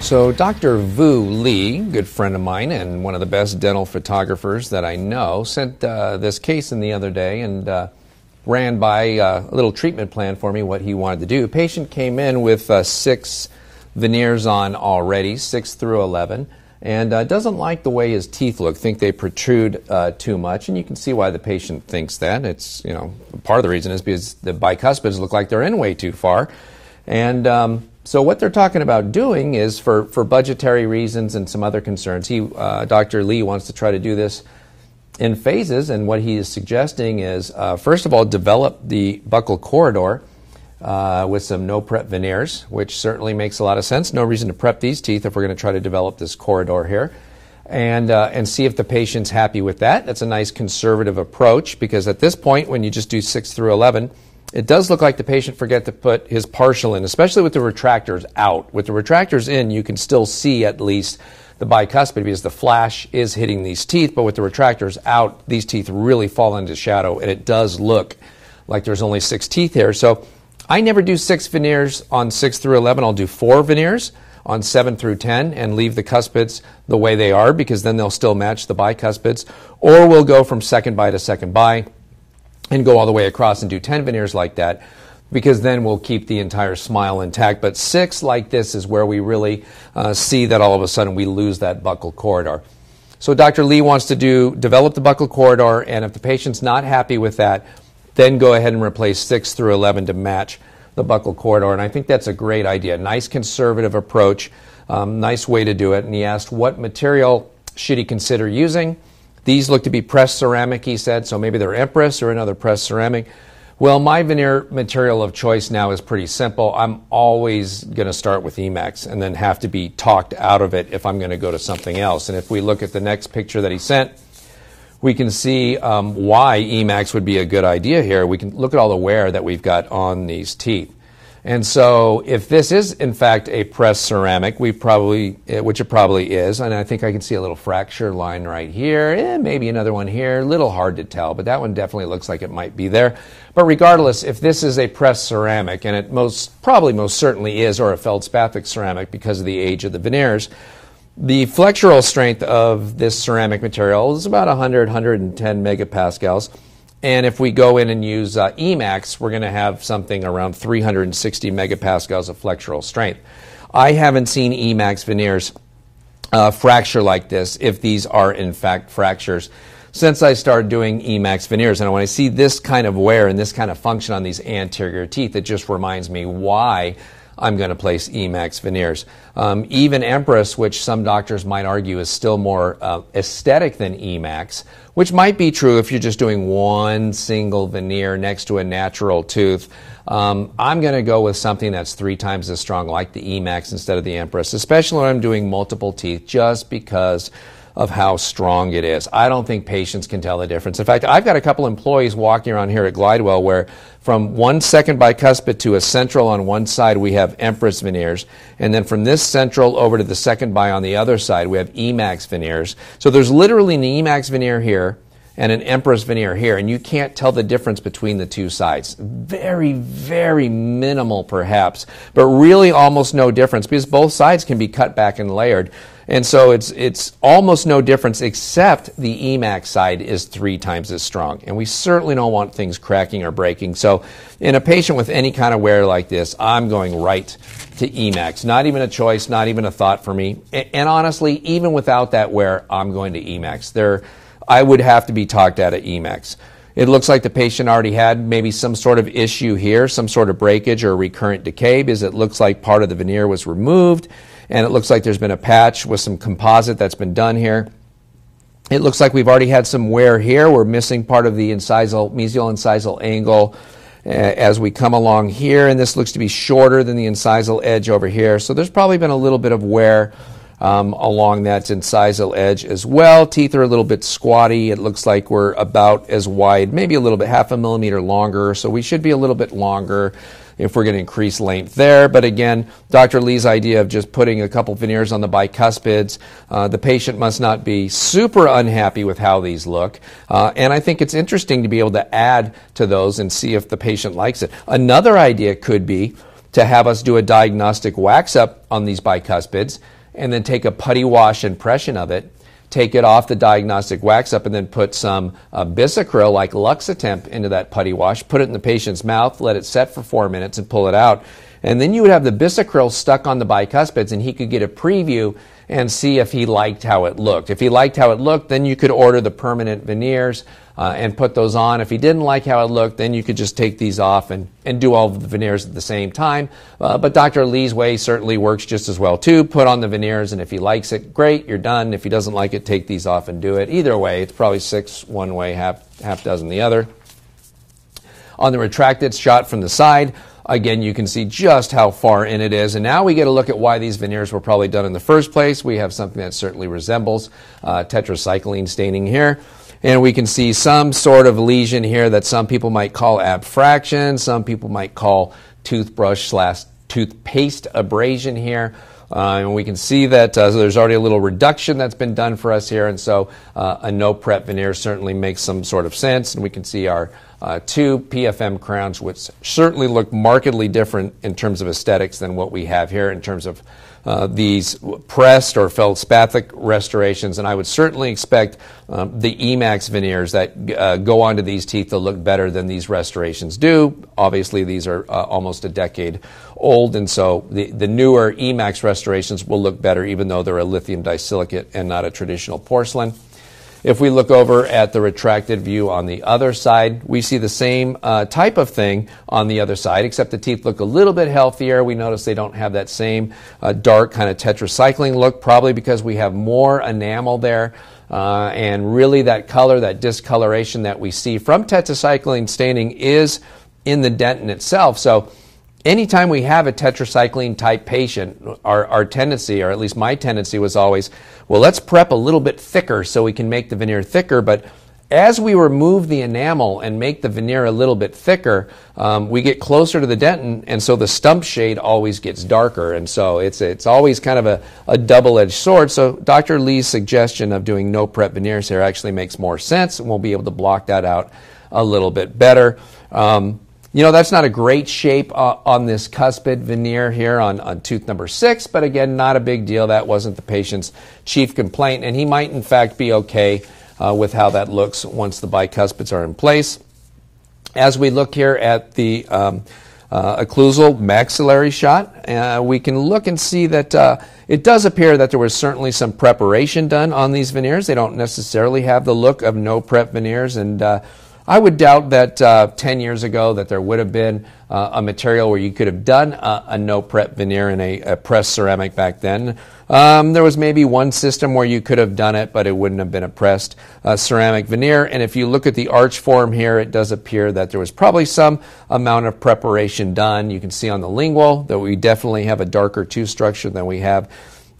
So, Dr. Vu Lee, good friend of mine and one of the best dental photographers that I know, sent uh, this case in the other day and uh, ran by uh, a little treatment plan for me, what he wanted to do. Patient came in with uh, six veneers on already, six through 11, and uh, doesn't like the way his teeth look, think they protrude uh, too much, and you can see why the patient thinks that. It's, you know, part of the reason is because the bicuspids look like they're in way too far. And um, so what they're talking about doing is for, for budgetary reasons and some other concerns. He, uh, Dr. Lee wants to try to do this in phases, and what he is suggesting is, uh, first of all, develop the buccal corridor uh, with some no prep veneers, which certainly makes a lot of sense. No reason to prep these teeth if we're going to try to develop this corridor here. And, uh, and see if the patient's happy with that. That's a nice conservative approach because at this point, when you just do 6 through 11, it does look like the patient forget to put his partial in, especially with the retractors out. With the retractors in, you can still see at least the bicuspid because the flash is hitting these teeth, but with the retractors out, these teeth really fall into shadow, and it does look like there's only six teeth here. So I never do six veneers on 6 through 11. I'll do four veneers on 7 through 10 and leave the cuspids the way they are because then they'll still match the bicuspids. Or we'll go from second bi to second bi and go all the way across and do 10 veneers like that because then we'll keep the entire smile intact. But six like this is where we really uh, see that all of a sudden we lose that buccal corridor. So Dr. Lee wants to do develop the buccal corridor, and if the patient's not happy with that, then go ahead and replace 6 through 11 to match the buccal corridor. And I think that's a great idea. Nice conservative approach, um, nice way to do it. And he asked what material should he consider using. These look to be pressed ceramic, he said, so maybe they're Empress or another pressed ceramic. Well, my veneer material of choice now is pretty simple. I'm always going to start with Emax and then have to be talked out of it if I'm going to go to something else. And if we look at the next picture that he sent, we can see um, why Emax would be a good idea here. We can look at all the wear that we've got on these teeth. And so, if this is in fact a pressed ceramic, we probably, eh, which it probably is, and I think I can see a little fracture line right here, eh, maybe another one here, a little hard to tell, but that one definitely looks like it might be there. But regardless, if this is a pressed ceramic, and it most probably most certainly is, or a feldspathic ceramic because of the age of the veneers, the flexural strength of this ceramic material is about 100, 110 megapascals. And if we go in and use uh, Emax, we're going to have something around 360 megapascals of flexural strength. I haven't seen Emax veneers uh, fracture like this if these are in fact fractures since I started doing Emax veneers. And when I see this kind of wear and this kind of function on these anterior teeth, it just reminds me why I'm going to place Emax veneers. Um, even Empress, which some doctors might argue is still more uh, aesthetic than Emax, which might be true if you're just doing one single veneer next to a natural tooth. Um, I'm going to go with something that's three times as strong, like the Emax instead of the Empress, especially when I'm doing multiple teeth, just because of how strong it is. I don't think patients can tell the difference. In fact, I've got a couple employees walking around here at Glidewell where from one second bicuspid to a central on one side, we have Empress veneers. And then from this central over to the second bi on the other side, we have Emax veneers. So there's literally an Emax veneer here and an Empress veneer here, and you can't tell the difference between the two sides. Very, very minimal perhaps, but really almost no difference because both sides can be cut back and layered. And so it's, it's almost no difference except the Emax side is three times as strong. And we certainly don't want things cracking or breaking. So in a patient with any kind of wear like this, I'm going right to Emax. Not even a choice, not even a thought for me. And honestly, even without that wear, I'm going to Emax. There, I would have to be talked out of Emax. It looks like the patient already had maybe some sort of issue here, some sort of breakage or recurrent decay because it looks like part of the veneer was removed and it looks like there's been a patch with some composite that's been done here. It looks like we've already had some wear here. We're missing part of the incisal, mesial incisal angle uh, as we come along here, and this looks to be shorter than the incisal edge over here. So there's probably been a little bit of wear um, along that incisal edge as well. Teeth are a little bit squatty. It looks like we're about as wide, maybe a little bit, half a millimeter longer. So we should be a little bit longer if we're going to increase length there. But again, Dr. Lee's idea of just putting a couple veneers on the bicuspids, uh, the patient must not be super unhappy with how these look. Uh, and I think it's interesting to be able to add to those and see if the patient likes it. Another idea could be to have us do a diagnostic wax up on these bicuspids and then take a putty wash impression of it, take it off the diagnostic wax up, and then put some uh, Bisacryl like Luxatemp into that putty wash, put it in the patient's mouth, let it set for four minutes, and pull it out. And then you would have the Bisacryl stuck on the bicuspids, and he could get a preview and see if he liked how it looked. If he liked how it looked, then you could order the permanent veneers uh, and put those on. If he didn't like how it looked, then you could just take these off and, and do all the veneers at the same time. Uh, but Dr. Lee's way certainly works just as well too. Put on the veneers, and if he likes it, great, you're done. If he doesn't like it, take these off and do it. Either way, it's probably six one way, half half dozen the other. On the retracted shot from the side, Again, you can see just how far in it is. And now we get a look at why these veneers were probably done in the first place. We have something that certainly resembles uh, tetracycline staining here. And we can see some sort of lesion here that some people might call abfraction, some people might call toothbrush slash toothpaste abrasion here. Uh, and we can see that uh, so there's already a little reduction that's been done for us here, and so uh, a no prep veneer certainly makes some sort of sense. And we can see our uh, two PFM crowns, which certainly look markedly different in terms of aesthetics than what we have here in terms of uh, these pressed or feldspathic restorations. And I would certainly expect um, the Emax veneers that uh, go onto these teeth to look better than these restorations do. Obviously, these are uh, almost a decade old, and so the, the newer Emax restorations will look better, even though they're a lithium disilicate and not a traditional porcelain. If we look over at the retracted view on the other side, we see the same uh, type of thing on the other side, except the teeth look a little bit healthier. We notice they don't have that same uh, dark kind of tetracycline look, probably because we have more enamel there. Uh, and really, that color, that discoloration that we see from tetracycline staining is in the dentin itself. So, anytime we have a tetracycline type patient, our, our tendency, or at least my tendency, was always, well, let's prep a little bit thicker so we can make the veneer thicker. But as we remove the enamel and make the veneer a little bit thicker, um, we get closer to the dentin, and so the stump shade always gets darker. And so it's, it's always kind of a, a double edged sword. So Dr. Lee's suggestion of doing no prep veneers here actually makes more sense, and we'll be able to block that out a little bit better. Um, you know, that's not a great shape uh, on this cuspid veneer here on, on tooth number six, but again, not a big deal. That wasn't the patient's chief complaint, and he might, in fact, be okay uh, with how that looks once the bicuspids are in place. As we look here at the um, uh, occlusal maxillary shot, uh, we can look and see that uh, it does appear that there was certainly some preparation done on these veneers. They don't necessarily have the look of no prep veneers, and uh, I would doubt that uh, 10 years ago that there would have been uh, a material where you could have done a, a no prep veneer in a, a pressed ceramic back then. Um, there was maybe one system where you could have done it, but it wouldn't have been a pressed uh, ceramic veneer. And if you look at the arch form here, it does appear that there was probably some amount of preparation done. You can see on the lingual that we definitely have a darker tooth structure than we have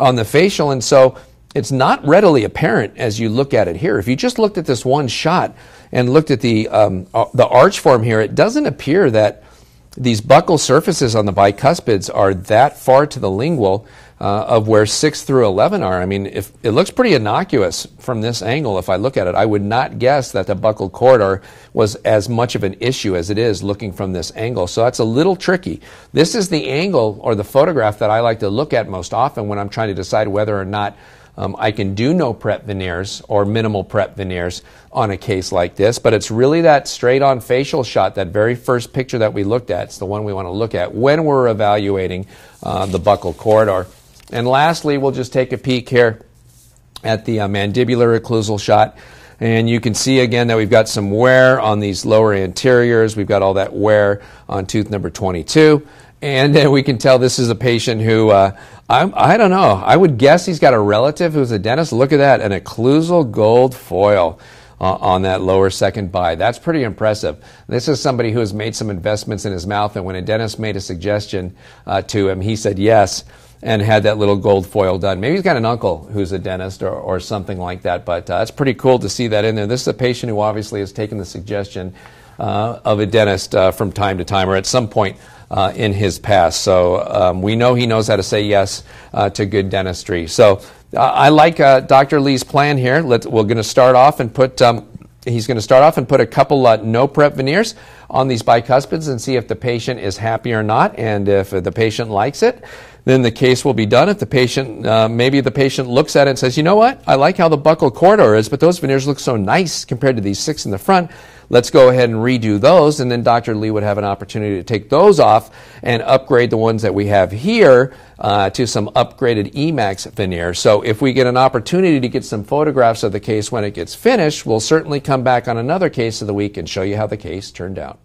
on the facial. And so it's not readily apparent as you look at it here. If you just looked at this one shot, and looked at the, um, uh, the arch form here, it doesn't appear that these buccal surfaces on the bicuspids are that far to the lingual uh, of where 6 through 11 are. I mean, if, it looks pretty innocuous from this angle if I look at it. I would not guess that the buccal corridor was as much of an issue as it is looking from this angle. So that's a little tricky. This is the angle or the photograph that I like to look at most often when I'm trying to decide whether or not um, I can do no prep veneers or minimal prep veneers on a case like this, but it's really that straight on facial shot, that very first picture that we looked at. It's the one we want to look at when we're evaluating uh, the buccal corridor. And lastly, we'll just take a peek here at the uh, mandibular occlusal shot. And you can see again that we've got some wear on these lower anteriors. We've got all that wear on tooth number 22. And uh, we can tell this is a patient who uh, I'm, I don't know. I would guess he's got a relative who's a dentist. Look at that, an occlusal gold foil. Uh, on that lower second bite. That's pretty impressive. This is somebody who has made some investments in his mouth, and when a dentist made a suggestion uh, to him, he said yes and had that little gold foil done. Maybe he's got an uncle who's a dentist or, or something like that, but uh, it's pretty cool to see that in there. This is a patient who obviously has taken the suggestion of a dentist uh, from time to time or at some point uh, in his past. So um, we know he knows how to say yes uh, to good dentistry. So uh, I like uh, Dr. Lee's plan here. Let's, we're going to start off and put um, he's going to start off and put a couple uh, no prep veneers on these bicuspids and see if the patient is happy or not, and if the patient likes it. Then the case will be done. If the patient, uh, maybe the patient looks at it and says, you know what, I like how the buccal corridor is, but those veneers look so nice compared to these six in the front. Let's go ahead and redo those. And then Dr. Lee would have an opportunity to take those off and upgrade the ones that we have here uh, to some upgraded EMAX veneer. So if we get an opportunity to get some photographs of the case when it gets finished, we'll certainly come back on another case of the week and show you how the case turned out.